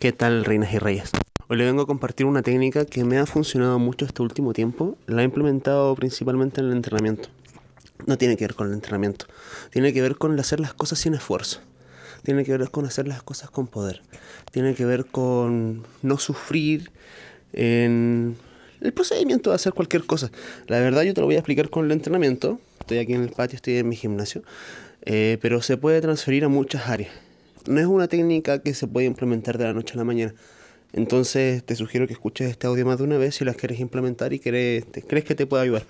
¿Qué tal, reinas y reyes? Hoy le vengo a compartir una técnica que me ha funcionado mucho este último tiempo. La he implementado principalmente en el entrenamiento. No tiene que ver con el entrenamiento. Tiene que ver con hacer las cosas sin esfuerzo. Tiene que ver con hacer las cosas con poder. Tiene que ver con no sufrir en el procedimiento de hacer cualquier cosa. La verdad yo te lo voy a explicar con el entrenamiento. Estoy aquí en el patio, estoy en mi gimnasio. Eh, pero se puede transferir a muchas áreas no es una técnica que se puede implementar de la noche a la mañana. Entonces te sugiero que escuches este audio más de una vez si las quieres implementar y crees, crees que te puede ayudar.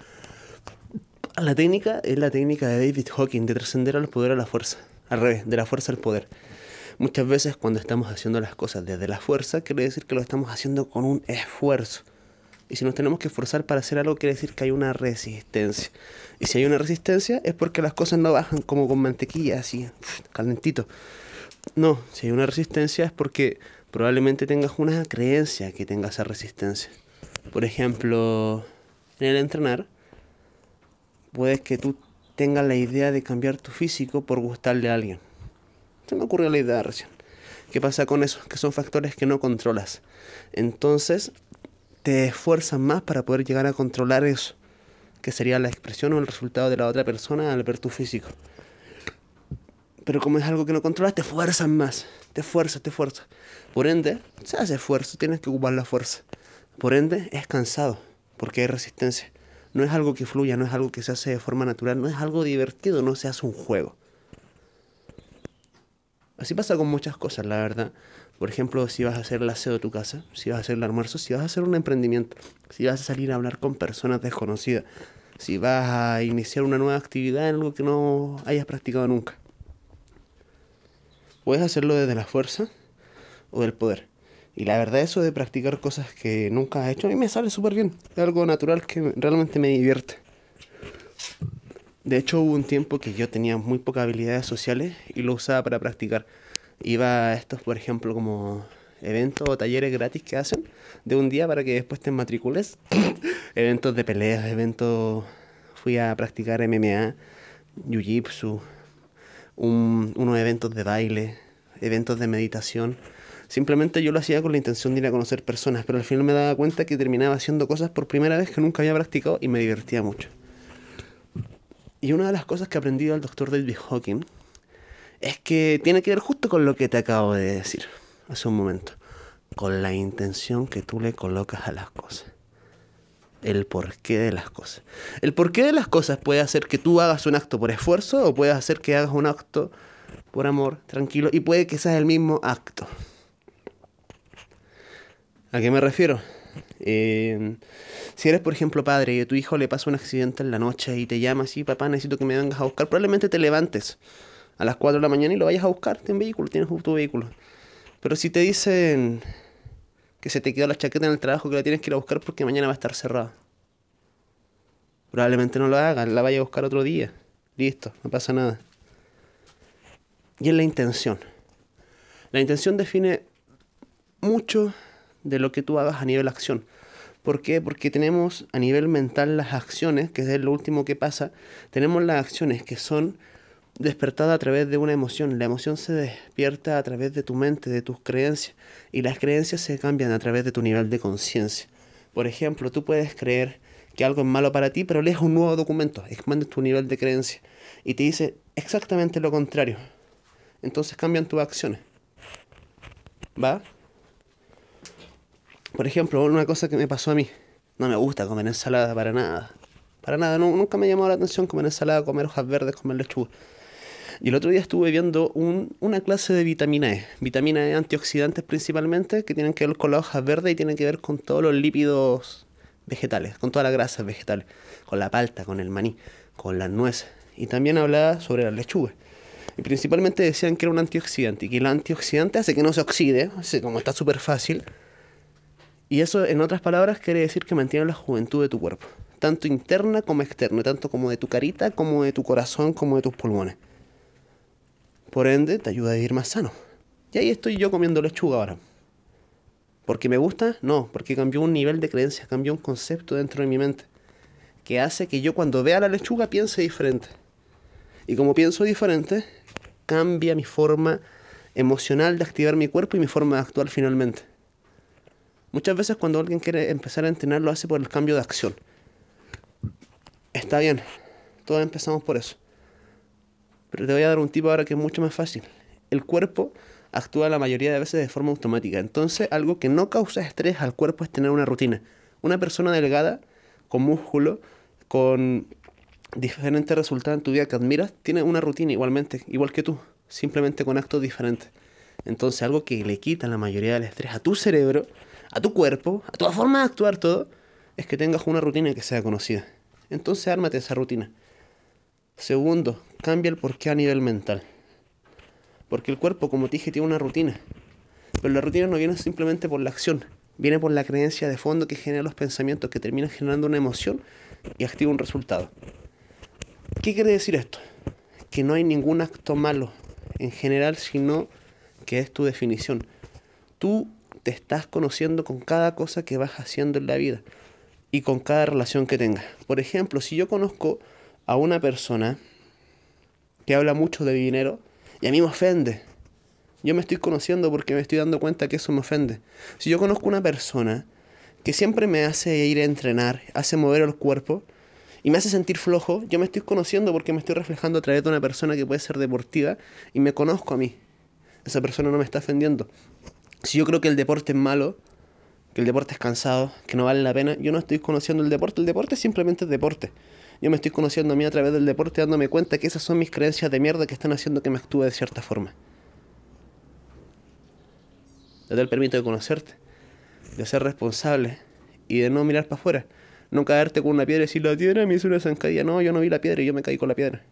La técnica es la técnica de David Hawking de trascender al poder a la fuerza. Al revés, de la fuerza al poder. Muchas veces cuando estamos haciendo las cosas desde la fuerza, quiere decir que lo estamos haciendo con un esfuerzo. Y si nos tenemos que esforzar para hacer algo, quiere decir que hay una resistencia. Y si hay una resistencia, es porque las cosas no bajan como con mantequilla, así, calentito. No, si hay una resistencia es porque probablemente tengas una creencia que tenga esa resistencia. Por ejemplo, en el entrenar, puedes que tú tengas la idea de cambiar tu físico por gustarle a alguien. Se me ocurrió la idea recién. ¿Qué pasa con eso? Que son factores que no controlas. Entonces, te esfuerzas más para poder llegar a controlar eso, que sería la expresión o el resultado de la otra persona al ver tu físico. Pero como es algo que no controlas, te fuerzas más. Te fuerzas, te fuerzas. Por ende, se hace esfuerzo, tienes que ocupar la fuerza. Por ende, es cansado, porque hay resistencia. No es algo que fluya, no es algo que se hace de forma natural, no es algo divertido, no se hace un juego. Así pasa con muchas cosas, la verdad. Por ejemplo, si vas a hacer el aseo de tu casa, si vas a hacer el almuerzo, si vas a hacer un emprendimiento, si vas a salir a hablar con personas desconocidas, si vas a iniciar una nueva actividad en algo que no hayas practicado nunca. Puedes hacerlo desde la fuerza o del poder. Y la verdad eso de practicar cosas que nunca has hecho, a mí me sale súper bien. Es algo natural que realmente me divierte. De hecho hubo un tiempo que yo tenía muy pocas habilidades sociales y lo usaba para practicar. Iba a estos, por ejemplo, como eventos o talleres gratis que hacen de un día para que después te matricules. eventos de peleas, eventos... Fui a practicar MMA, Jiu-Jitsu, unos eventos de baile, eventos de meditación. Simplemente yo lo hacía con la intención de ir a conocer personas, pero al final me daba cuenta que terminaba haciendo cosas por primera vez que nunca había practicado y me divertía mucho. Y una de las cosas que aprendí del doctor David Hawking es que tiene que ver justo con lo que te acabo de decir hace un momento, con la intención que tú le colocas a las cosas el porqué de las cosas. El porqué de las cosas puede hacer que tú hagas un acto por esfuerzo o puede hacer que hagas un acto por amor, tranquilo, y puede que sea el mismo acto. ¿A qué me refiero? Eh, si eres, por ejemplo, padre y a tu hijo le pasa un accidente en la noche y te llama así, papá, necesito que me vengas a buscar, probablemente te levantes a las 4 de la mañana y lo vayas a buscar, en vehículo, tienes tu vehículo. Pero si te dicen, que se te quedó la chaqueta en el trabajo que la tienes que ir a buscar porque mañana va a estar cerrada. Probablemente no lo hagas, la vaya a buscar otro día. Listo, no pasa nada. Y es la intención. La intención define mucho de lo que tú hagas a nivel acción. ¿Por qué? Porque tenemos a nivel mental las acciones, que es lo último que pasa, tenemos las acciones que son despertada a través de una emoción. La emoción se despierta a través de tu mente, de tus creencias, y las creencias se cambian a través de tu nivel de conciencia. Por ejemplo, tú puedes creer que algo es malo para ti, pero lees un nuevo documento, expandes tu nivel de creencia y te dice exactamente lo contrario. Entonces cambian tus acciones. ¿Va? Por ejemplo, una cosa que me pasó a mí. No me gusta comer ensalada para nada. Para nada, nunca me llamó la atención comer ensalada, comer hojas verdes, comer lechuga. Y el otro día estuve viendo una clase de vitamina E, vitamina E antioxidantes principalmente, que tienen que ver con las hojas verdes y tienen que ver con todos los lípidos vegetales, con todas las grasas vegetales, con la palta, con el maní, con las nueces. Y también hablaba sobre las lechugas. Y principalmente decían que era un antioxidante y que el antioxidante hace que no se oxide, así como está súper fácil. Y eso, en otras palabras, quiere decir que mantiene la juventud de tu cuerpo, tanto interna como externa, tanto como de tu carita, como de tu corazón, como de tus pulmones. Por ende, te ayuda a vivir más sano. Y ahí estoy yo comiendo lechuga ahora. ¿Porque me gusta? No, porque cambió un nivel de creencia, cambió un concepto dentro de mi mente. Que hace que yo cuando vea la lechuga piense diferente. Y como pienso diferente, cambia mi forma emocional de activar mi cuerpo y mi forma de actuar finalmente. Muchas veces cuando alguien quiere empezar a entrenar lo hace por el cambio de acción. Está bien, todos empezamos por eso. Pero te voy a dar un tipo ahora que es mucho más fácil. El cuerpo actúa la mayoría de veces de forma automática. Entonces, algo que no causa estrés al cuerpo es tener una rutina. Una persona delgada, con músculo, con diferentes resultados en tu vida que admiras, tiene una rutina igualmente, igual que tú, simplemente con actos diferentes. Entonces, algo que le quita la mayoría del estrés a tu cerebro, a tu cuerpo, a tu forma de actuar todo, es que tengas una rutina que sea conocida. Entonces, ármate esa rutina. Segundo, cambia el porqué a nivel mental. Porque el cuerpo, como te dije, tiene una rutina. Pero la rutina no viene simplemente por la acción, viene por la creencia de fondo que genera los pensamientos, que termina generando una emoción y activa un resultado. ¿Qué quiere decir esto? Que no hay ningún acto malo en general, sino que es tu definición. Tú te estás conociendo con cada cosa que vas haciendo en la vida y con cada relación que tengas. Por ejemplo, si yo conozco a una persona que habla mucho de dinero, y a mí me ofende. Yo me estoy conociendo porque me estoy dando cuenta que eso me ofende. Si yo conozco una persona que siempre me hace ir a entrenar, hace mover el cuerpo y me hace sentir flojo, yo me estoy conociendo porque me estoy reflejando a través de una persona que puede ser deportiva y me conozco a mí. Esa persona no me está ofendiendo. Si yo creo que el deporte es malo, que el deporte es cansado, que no vale la pena, yo no estoy conociendo el deporte. El deporte simplemente es deporte. Yo me estoy conociendo a mí a través del deporte dándome cuenta que esas son mis creencias de mierda que están haciendo que me actúe de cierta forma. Date el permiso de conocerte, de ser responsable y de no mirar para afuera. No caerte con una piedra y decir la piedra me hizo una zancadilla. No, yo no vi la piedra y yo me caí con la piedra.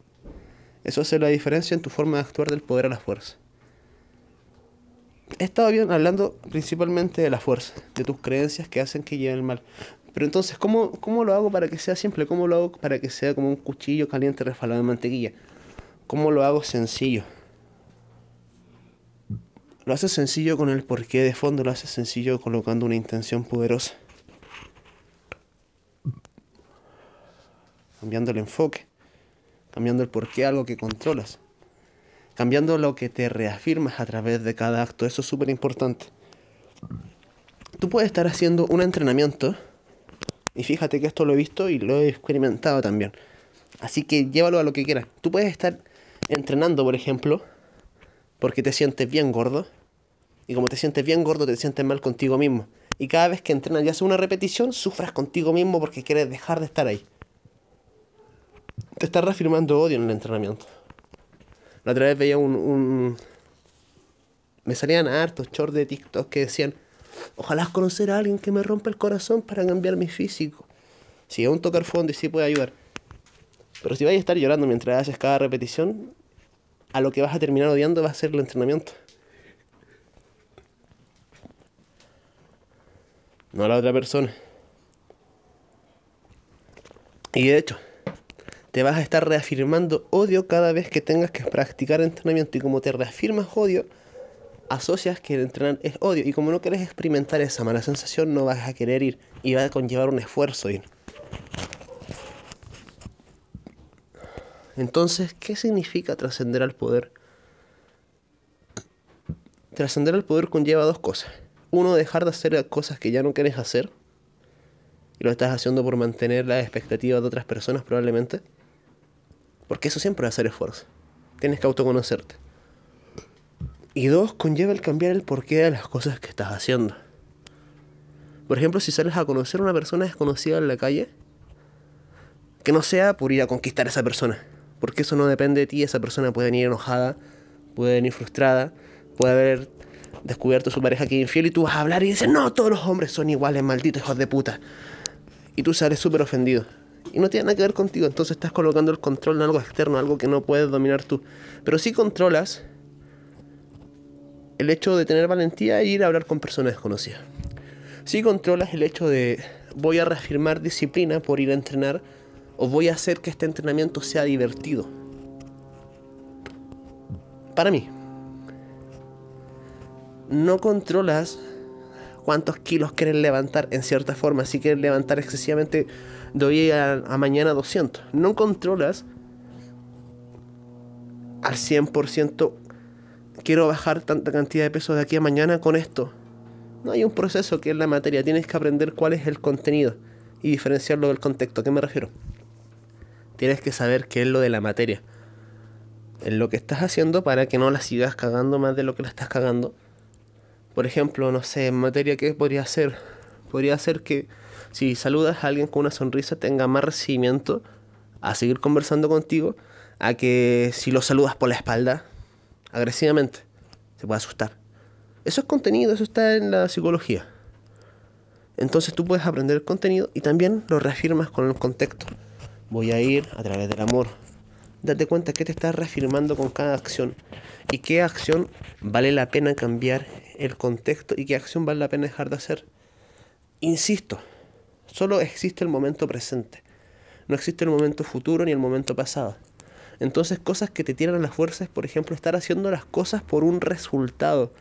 Eso hace la diferencia en tu forma de actuar del poder a la fuerza. He estado bien hablando principalmente de la fuerza, de tus creencias que hacen que lleven el mal. Pero entonces, ¿cómo, ¿cómo lo hago para que sea simple? ¿Cómo lo hago para que sea como un cuchillo caliente refalado en mantequilla? ¿Cómo lo hago sencillo? Lo haces sencillo con el porqué de fondo, lo haces sencillo colocando una intención poderosa. Cambiando el enfoque, cambiando el porqué algo que controlas, cambiando lo que te reafirmas a través de cada acto. Eso es súper importante. Tú puedes estar haciendo un entrenamiento y fíjate que esto lo he visto y lo he experimentado también. Así que llévalo a lo que quieras. Tú puedes estar entrenando, por ejemplo, porque te sientes bien gordo. Y como te sientes bien gordo, te sientes mal contigo mismo. Y cada vez que entrenas y haces una repetición, sufras contigo mismo porque quieres dejar de estar ahí. Te estás reafirmando odio en el entrenamiento. La otra vez veía un... Me salían hartos shorts de TikTok que decían Ojalá conocer a alguien que me rompa el corazón para cambiar mi físico. Si un tocar fondo y sí puede ayudar. Pero si vas a estar llorando mientras haces cada repetición, a lo que vas a terminar odiando va a ser el entrenamiento. No a la otra persona. Y de hecho, te vas a estar reafirmando odio cada vez que tengas que practicar entrenamiento. Y como te reafirmas odio, asocias que entrenar es odio y como no quieres experimentar esa mala sensación no vas a querer ir y va a conllevar un esfuerzo ir. Entonces, ¿qué significa trascender al poder? Trascender al poder conlleva dos cosas. Uno, dejar de hacer cosas que ya no quieres hacer. Y lo estás haciendo por mantener las expectativas de otras personas probablemente. Porque eso siempre va a ser esfuerzo. Tienes que autoconocerte. Y dos, conlleva el cambiar el porqué de las cosas que estás haciendo. Por ejemplo, si sales a conocer a una persona desconocida en la calle, que no sea por ir a conquistar a esa persona. Porque eso no depende de ti, esa persona puede venir enojada, puede venir frustrada, puede haber descubierto a su pareja que es infiel y tú vas a hablar y dices, no, todos los hombres son iguales, malditos hijos de puta. Y tú sales súper ofendido. Y no tiene nada que ver contigo, entonces estás colocando el control en algo externo, algo que no puedes dominar tú. Pero si controlas el hecho de tener valentía e ir a hablar con personas desconocidas. Si controlas el hecho de voy a reafirmar disciplina por ir a entrenar o voy a hacer que este entrenamiento sea divertido. Para mí, no controlas cuántos kilos quieres levantar en cierta forma. Si quieres levantar excesivamente de hoy a, a mañana 200. No controlas al 100% quiero bajar tanta cantidad de peso de aquí a mañana con esto. No hay un proceso que es la materia, tienes que aprender cuál es el contenido y diferenciarlo del contexto. ¿A qué me refiero? Tienes que saber qué es lo de la materia. En lo que estás haciendo para que no la sigas cagando más de lo que la estás cagando. Por ejemplo, no sé, en materia, ¿qué podría ser? Podría ser que si saludas a alguien con una sonrisa tenga más recibimiento a seguir conversando contigo a que si lo saludas por la espalda agresivamente se puede asustar. Eso es contenido, eso está en la psicología. Entonces tú puedes aprender el contenido y también lo reafirmas con el contexto. Voy a ir a través del amor. Date cuenta que te estás reafirmando con cada acción y qué acción vale la pena cambiar el contexto y qué acción vale la pena dejar de hacer. Insisto, solo existe el momento presente. No existe el momento futuro ni el momento pasado. Entonces cosas que te tiran las fuerzas, por ejemplo, estar haciendo las cosas por un resultado.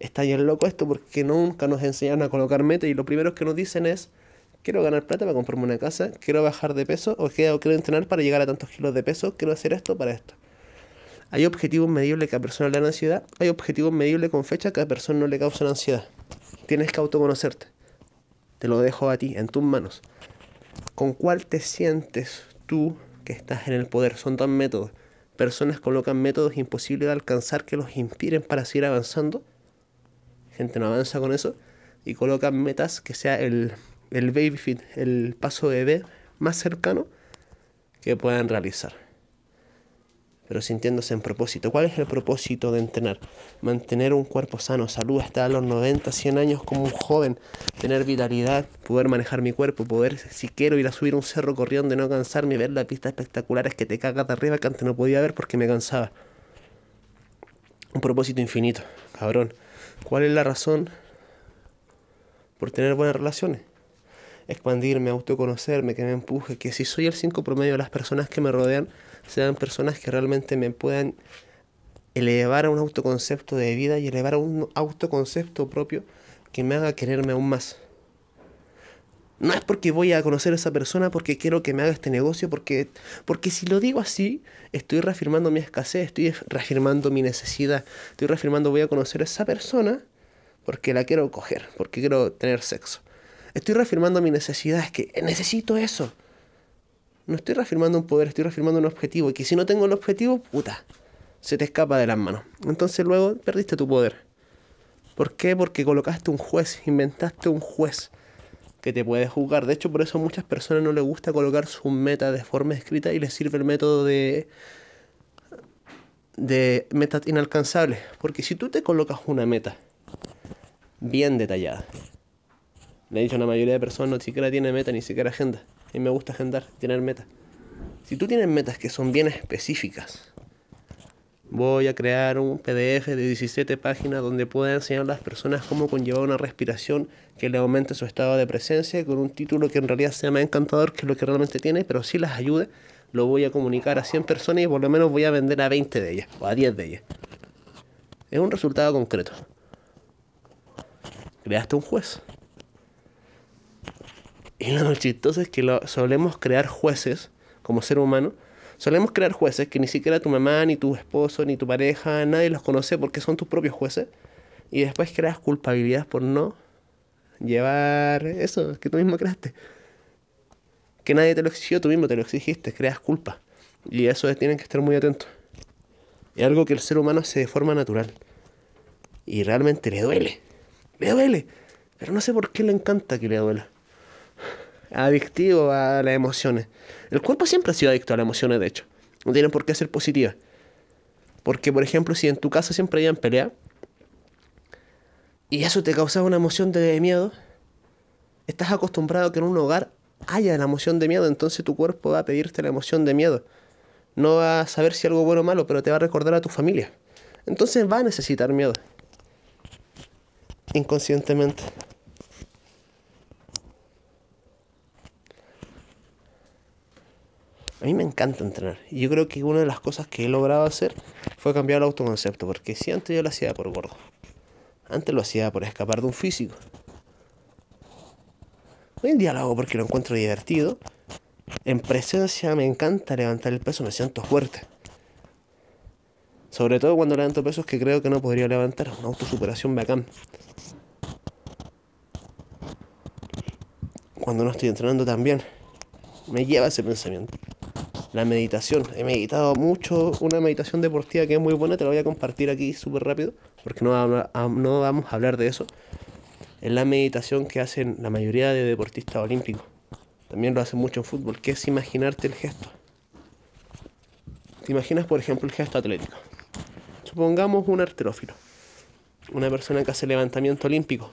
Está bien loco esto porque nunca nos enseñan a colocar metas y lo primero que nos dicen es, quiero ganar plata para comprarme una casa, quiero bajar de peso o quiero, quiero entrenar para llegar a tantos kilos de peso, quiero hacer esto para esto. Hay objetivos medibles que a personas le dan ansiedad, hay objetivos medibles con fecha que a personas no le causan ansiedad. Tienes que autoconocerte. Te lo dejo a ti, en tus manos. ¿Con cuál te sientes tú que estás en el poder. Son dos métodos. Personas colocan métodos imposibles de alcanzar que los inspiren para seguir avanzando. Gente no avanza con eso. Y colocan metas que sea el, el baby fit, el paso bebé más cercano que puedan realizar pero sintiéndose en propósito. ¿Cuál es el propósito de entrenar? Mantener un cuerpo sano, salud hasta los 90, 100 años como un joven, tener vitalidad, poder manejar mi cuerpo, poder, si quiero ir a subir un cerro corriendo, no cansarme, ver las pistas espectaculares que te cagas de arriba que antes no podía ver porque me cansaba. Un propósito infinito, cabrón. ¿Cuál es la razón por tener buenas relaciones? Expandirme, autoconocerme, que me empuje, que si soy el 5 promedio de las personas que me rodean, sean personas que realmente me puedan elevar a un autoconcepto de vida y elevar a un autoconcepto propio que me haga quererme aún más. No es porque voy a conocer a esa persona porque quiero que me haga este negocio, porque, porque si lo digo así, estoy reafirmando mi escasez, estoy reafirmando mi necesidad, estoy reafirmando voy a conocer a esa persona porque la quiero coger, porque quiero tener sexo. Estoy reafirmando mi necesidad, es que necesito eso no estoy reafirmando un poder, estoy reafirmando un objetivo. Y que si no tengo el objetivo, puta, se te escapa de las manos. Entonces luego perdiste tu poder. ¿Por qué? Porque colocaste un juez, inventaste un juez que te puede juzgar. De hecho, por eso a muchas personas no les gusta colocar su meta de forma escrita y les sirve el método de de metas inalcanzables. Porque si tú te colocas una meta bien detallada, le he dicho a la mayoría de personas no siquiera tiene meta, ni siquiera agenda y me gusta agendar, tener metas. Si tú tienes metas que son bien específicas, voy a crear un PDF de 17 páginas donde pueda enseñar a las personas cómo conllevar una respiración que le aumente su estado de presencia con un título que en realidad sea más encantador que lo que realmente tiene, pero si las ayude. Lo voy a comunicar a 100 personas y por lo menos voy a vender a 20 de ellas o a 10 de ellas. Es un resultado concreto. Creaste un juez. Y lo chistoso es que lo, solemos crear jueces, como ser humano, solemos crear jueces que ni siquiera tu mamá, ni tu esposo, ni tu pareja, nadie los conoce porque son tus propios jueces. Y después creas culpabilidad por no llevar eso que tú mismo creaste. Que nadie te lo exigió, tú mismo te lo exigiste, creas culpa. Y eso es, tienen que estar muy atentos. Es algo que el ser humano hace de forma natural. Y realmente le duele. Le duele. Pero no sé por qué le encanta que le duela adictivo a las emociones. El cuerpo siempre ha sido adicto a las emociones, de hecho. No tienen por qué ser positivas. Porque, por ejemplo, si en tu casa siempre hayan pelea y eso te causaba una emoción de miedo, estás acostumbrado a que en un hogar haya la emoción de miedo, entonces tu cuerpo va a pedirte la emoción de miedo. No va a saber si algo bueno o malo, pero te va a recordar a tu familia. Entonces va a necesitar miedo. Inconscientemente. A mí me encanta entrenar. Y yo creo que una de las cosas que he logrado hacer fue cambiar el autoconcepto. Porque si antes yo lo hacía por gordo. Antes lo hacía por escapar de un físico. Hoy en día lo hago porque lo encuentro divertido. En presencia me encanta levantar el peso, me siento fuerte. Sobre todo cuando levanto pesos que creo que no podría levantar. Una autosuperación bacán. Cuando no estoy entrenando también. Me lleva ese pensamiento. La meditación. He meditado mucho. Una meditación deportiva que es muy buena. Te la voy a compartir aquí súper rápido. Porque no, vamos a hablar de eso. Es la meditación que hacen la mayoría de deportistas olímpicos. También lo hacen mucho en fútbol. Que es imaginarte el gesto. Te imaginas, por ejemplo, el gesto atlético. Supongamos un arterófilo, una persona que hace levantamiento olímpico,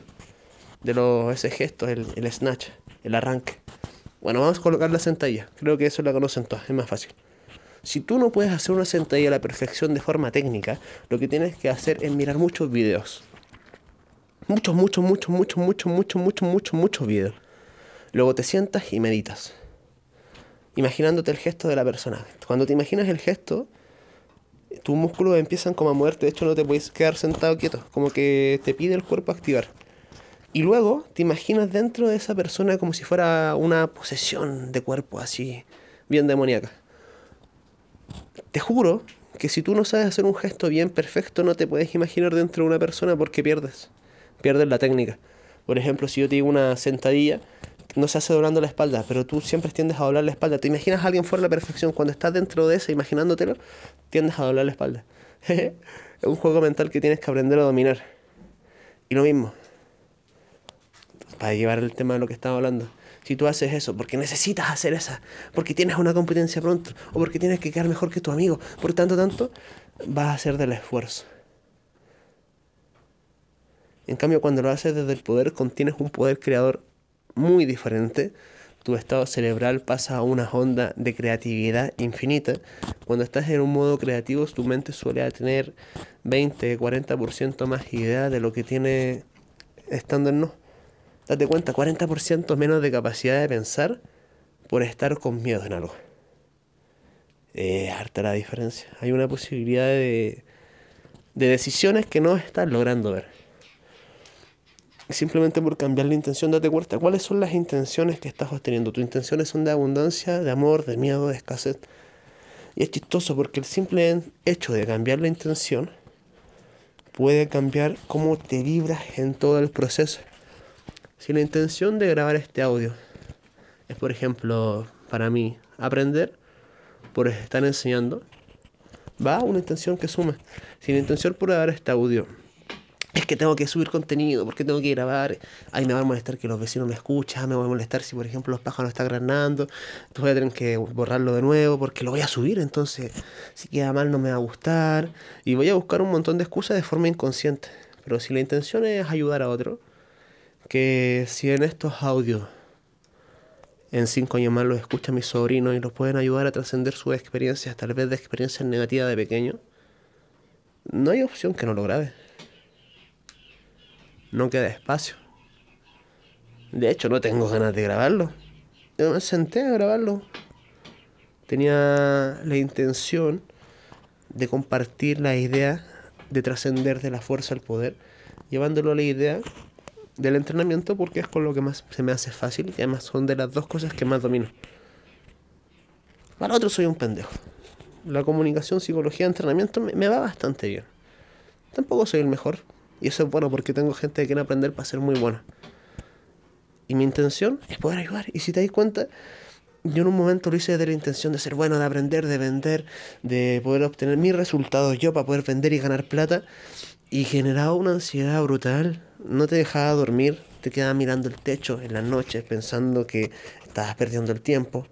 de los, ese gesto, el, el snatch, el arranque. Bueno, vamos a colocar la sentadilla. Creo que eso la conocen todas, es más fácil. Si tú no puedes hacer una sentadilla a la perfección de forma técnica, lo que tienes que hacer es mirar muchos videos. Muchos, muchos, muchos, muchos, muchos, muchos, muchos, muchos, muchos videos. Luego te sientas y meditas. Imaginándote el gesto de la persona. Cuando te imaginas el gesto, tus músculos empiezan como a moverte, de hecho no te puedes quedar sentado quieto, como que te pide el cuerpo activar. Y luego te imaginas dentro de esa persona como si fuera una posesión de cuerpo así, bien demoníaca. Te juro que si tú no sabes hacer un gesto bien perfecto, no te puedes imaginar dentro de una persona porque pierdes, pierdes la técnica. Por ejemplo, si yo te digo una sentadilla, no se hace doblando la espalda, pero tú siempre tiendes a doblar la espalda. ¿Te imaginas a alguien fuera de la perfección? Cuando estás dentro de esa, imaginándotelo, tiendes a doblar la espalda. es un juego mental que tienes que aprender a dominar. Y lo mismo, para llevar el tema de lo que estaba hablando. Si tú haces eso porque necesitas hacer esa, porque tienes una competencia pronto, o porque tienes que quedar mejor que tu amigo, por tanto, tanto, vas a hacer del esfuerzo. En cambio, cuando lo haces desde el poder, contienes un poder creador muy diferente. Tu estado cerebral pasa a una onda de creatividad infinita. Cuando estás en un modo creativo, tu mente suele tener 20, 40% más idea de lo que tiene estando en no. Date cuenta, 40% menos de capacidad de pensar por estar con miedo en algo. Es harta la diferencia. Hay una posibilidad de, de decisiones que no estás logrando ver simplemente por cambiar la intención, date cuenta cuáles son las intenciones que estás sosteniendo. Tus intenciones son de abundancia, de amor, de miedo, de escasez. Y es chistoso porque el simple hecho de cambiar la intención puede cambiar cómo te vibras en todo el proceso. Si la intención de grabar este audio es, por ejemplo, para mí, aprender por estar enseñando, va una intención que suma. Si la intención por grabar este audio es que tengo que subir contenido, porque tengo que grabar, ahí me va a molestar que los vecinos me escuchan, me va a molestar si por ejemplo los pájaros están granando, entonces voy a tener que borrarlo de nuevo porque lo voy a subir, entonces si queda mal no me va a gustar y voy a buscar un montón de excusas de forma inconsciente, pero si la intención es ayudar a otro, que si en estos audios en cinco años más los escucha mis sobrinos y los pueden ayudar a trascender sus experiencias, tal vez de experiencias negativas de pequeño, no hay opción que no lo grabe no queda espacio. De hecho, no tengo ganas de grabarlo. Yo me senté a grabarlo. Tenía la intención de compartir la idea de trascender de la fuerza al poder, llevándolo a la idea del entrenamiento porque es con lo que más se me hace fácil y además son de las dos cosas que más domino. Para otros soy un pendejo. La comunicación, psicología, entrenamiento me, va bastante bien. Tampoco soy el mejor, y eso es bueno porque tengo gente que quiere aprender para ser muy buena. Y mi intención es poder ayudar. Y si te das cuenta, yo en un momento lo hice desde la intención de ser bueno, de aprender, de vender, de poder obtener mis resultados yo para poder vender y ganar plata. Y generaba una ansiedad brutal. No te dejaba dormir, te quedaba mirando el techo en las noches pensando que estabas perdiendo el tiempo.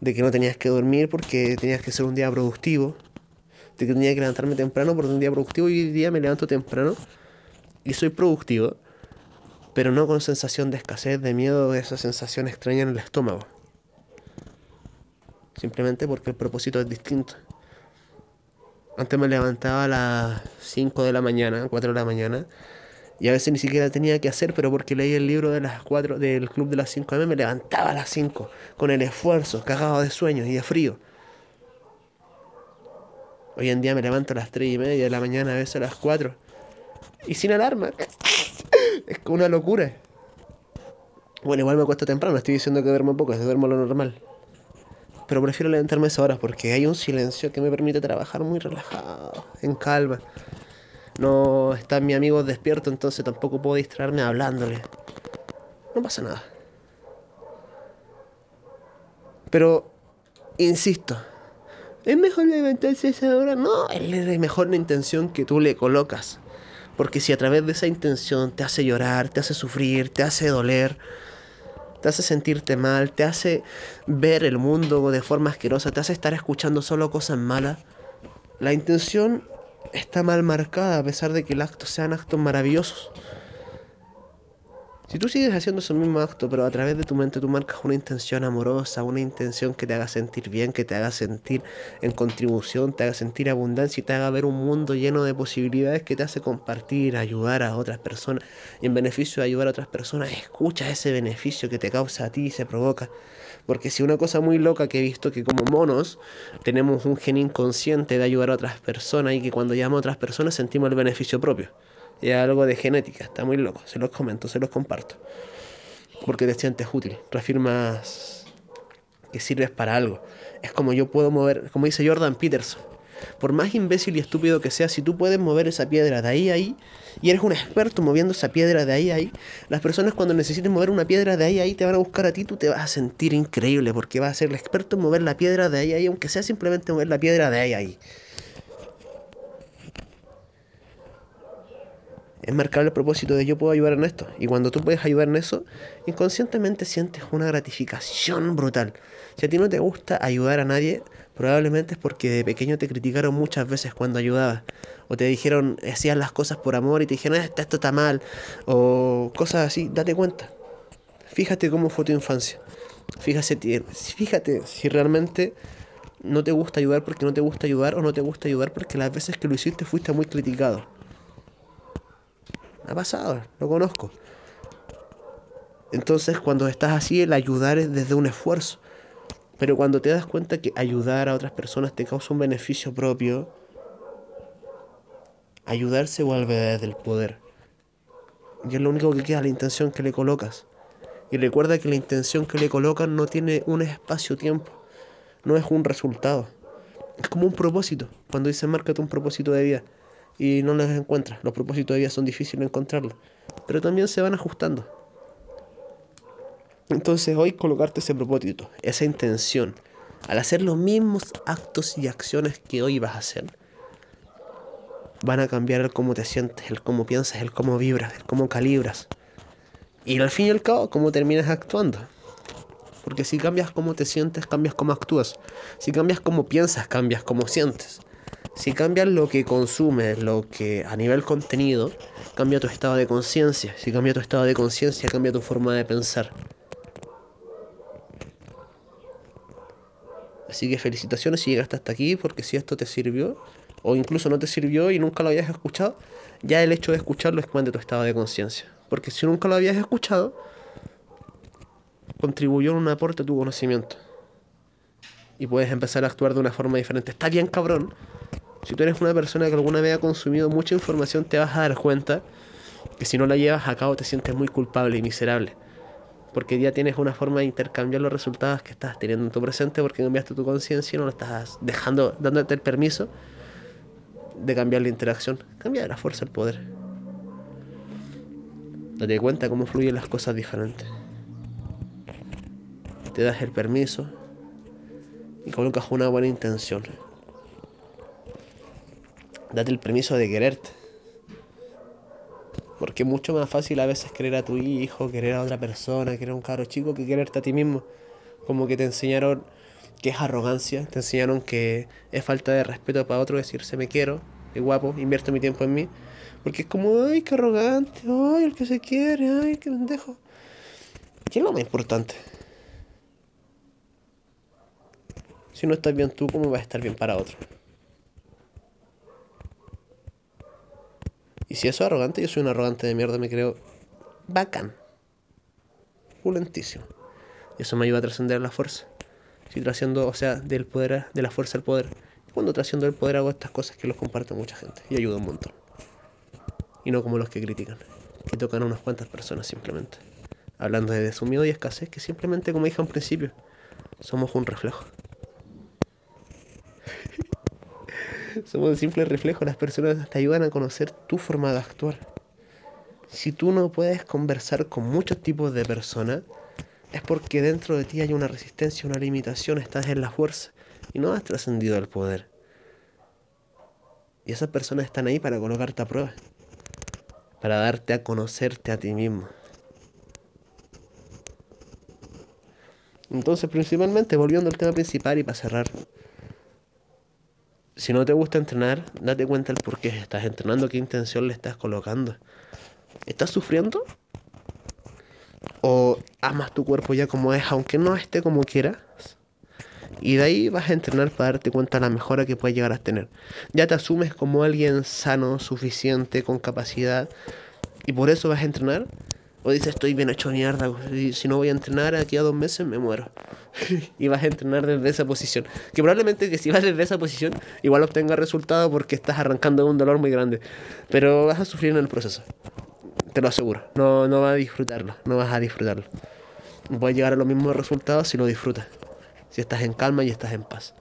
De que no tenías que dormir porque tenías que ser un día productivo que tenía que levantarme temprano por un día productivo y hoy día me levanto temprano y soy productivo, pero no con sensación de escasez, de miedo, de esa sensación extraña en el estómago. Simplemente porque el propósito es distinto. Antes me levantaba a las 5 de la mañana, 4 de la mañana, y a veces ni siquiera tenía que hacer, pero porque leí el libro de las 4 del club de las 5 m me levantaba a las 5 con el esfuerzo, cagado de sueño y de frío. Hoy en día me levanto a las 3 y media de la mañana, a veces a las 4. Y sin alarma. es una locura. Bueno, igual me cuesta temprano, estoy diciendo que duermo poco, es duermo lo normal. Pero prefiero levantarme esa hora porque hay un silencio que me permite trabajar muy relajado, en calma. No está mi amigo despierto, entonces tampoco puedo distraerme hablándole. No pasa nada. Pero, insisto, ¿es mejor levantarse esa hora? No, es mejor la intención que tú le colocas. Porque si a través de esa intención te hace llorar, te hace sufrir, te hace doler, te hace sentirte mal, te hace ver el mundo de forma asquerosa, te hace estar escuchando solo cosas malas, la intención está mal marcada a pesar de que el acto sean actos maravillosos. Si tú sigues haciendo ese mismo acto, pero a través de tu mente tú marcas una intención amorosa, una intención que te haga sentir bien, que te haga sentir en contribución, te haga sentir abundancia y te haga ver un mundo lleno de posibilidades que te hace compartir, ayudar a otras personas y en beneficio de ayudar a otras personas, escucha ese beneficio que te causa a ti y se provoca. Porque si una cosa muy loca que he visto que como monos tenemos un gen inconsciente de ayudar a otras personas y que cuando llamo a otras personas sentimos el beneficio propio es algo de genética, está muy loco, se los comento, se los comparto. Porque te sientes útil, reafirmas que sirves para algo. Es como yo puedo mover, como dice Jordan Peterson, por más imbécil y estúpido que sea, si tú puedes mover esa piedra de ahí a ahí, y eres un experto moviendo esa piedra de ahí a ahí, las personas cuando necesiten mover una piedra de ahí a ahí te van a buscar a ti, tú te vas a sentir increíble, porque vas a ser el experto en mover la piedra de ahí a ahí, aunque sea simplemente mover la piedra de ahí a ahí. Es marcar el propósito de yo puedo ayudar en esto. Y cuando tú puedes ayudar en eso, inconscientemente sientes una gratificación brutal. Si a ti no te gusta ayudar a nadie, probablemente es porque de pequeño te criticaron muchas veces cuando ayudabas. O te dijeron, hacías las cosas por amor y te dijeron, esto, esto está mal. O cosas así, date cuenta. Fíjate cómo fue tu infancia. Fíjate, fíjate si realmente no te gusta ayudar porque no te gusta ayudar o no te gusta ayudar porque las veces que lo hiciste fuiste muy criticado. Ha pasado, lo conozco. Entonces cuando estás así, el ayudar es desde un esfuerzo. Pero cuando te das cuenta que ayudar a otras personas te causa un beneficio propio, ayudar se vuelve desde el poder. Y es lo único que queda, la intención que le colocas. Y recuerda que la intención que le colocan no tiene un espacio-tiempo, no es un resultado. Es como un propósito. Cuando dice márcate un propósito de vida y no los encuentras. Los propósitos de vida son difíciles de encontrarlos, pero también se van ajustando. Entonces hoy colocarte ese propósito, esa intención, al hacer los mismos actos y acciones que hoy vas a hacer, van a cambiar el cómo te sientes, el cómo piensas, el cómo vibras, el cómo calibras. Y al fin y al cabo, cómo terminas actuando. Porque si cambias cómo te sientes, cambias cómo actúas. Si cambias cómo piensas, cambias cómo sientes. Si cambias lo que consumes, lo que a nivel contenido, cambia tu estado de conciencia. Si cambia tu estado de conciencia, cambia tu forma de pensar. Así que felicitaciones si llegaste hasta aquí, porque si esto te sirvió, o incluso no te sirvió y nunca lo habías escuchado, ya el hecho de escucharlo expande tu estado de conciencia. Porque si nunca lo habías escuchado, contribuyó en un aporte a tu conocimiento. Y puedes empezar a actuar de una forma diferente. Está bien, cabrón, si tú eres una persona que alguna vez ha consumido mucha información, te vas a dar cuenta que si no la llevas a cabo te sientes muy culpable y miserable. Porque ya tienes una forma de intercambiar los resultados que estás teniendo en tu presente porque cambiaste tu conciencia y no lo estás dejando, dándote el permiso de cambiar la interacción. Cambia la fuerza el poder. Date cuenta cómo fluyen las cosas diferentes. Te das el permiso y colocas una buena intención. Date el permiso de quererte. Porque es mucho más fácil a veces querer a tu hijo, querer a otra persona, querer a un caro chico que quererte a ti mismo. Como que te enseñaron que es arrogancia, te enseñaron que es falta de respeto para otro decirse me quiero, es guapo, invierto mi tiempo en mí. Porque es como, ay, qué arrogante, ay, el que se quiere, ay, qué pendejo. ¿Qué es lo más importante? Si no estás bien tú, ¿cómo vas a estar bien para otro? Y si eso es arrogante, yo soy un arrogante de mierda, me creo bacán. Pulentísimo. Y eso me ayuda a trascender la fuerza. Si trasciendo, o sea, del poder, de la fuerza al poder. Cuando trasciendo el poder hago estas cosas que los comparte mucha gente. Y ayuda un montón. Y no como los que critican. Que tocan a unas cuantas personas simplemente. Hablando de su y escasez, que simplemente, como dije al principio, somos un reflejo. Somos un simple reflejo. Las personas te ayudan a conocer tu forma de actuar. Si tú no puedes conversar con muchos tipos de personas, es porque dentro de ti hay una resistencia, una limitación, estás en la fuerza y no has trascendido el poder. Y esas personas están ahí para colocarte a prueba, para darte a conocerte a ti mismo. Entonces, principalmente, volviendo al tema principal y para cerrar, si no te gusta entrenar, date cuenta el por qué estás entrenando, qué intención le estás colocando. ¿Estás sufriendo? ¿O amas tu cuerpo ya como es, aunque no esté como quieras? Y de ahí vas a entrenar para darte cuenta de la mejora que puedes llegar a tener. Ya te asumes como alguien sano, suficiente, con capacidad. Y por eso vas a entrenar. O dices, estoy bien hecho mierda, y si no voy a entrenar aquí a dos meses me muero. y vas a entrenar desde esa posición. Que probablemente que si vas desde esa posición, igual obtengas resultado porque estás arrancando un dolor muy grande. Pero vas a sufrir en el proceso. Te lo aseguro. No, no vas a disfrutarlo. No vas a disfrutarlo. Puedes llegar a los mismos resultados si lo disfrutas. Si estás en calma y estás en paz.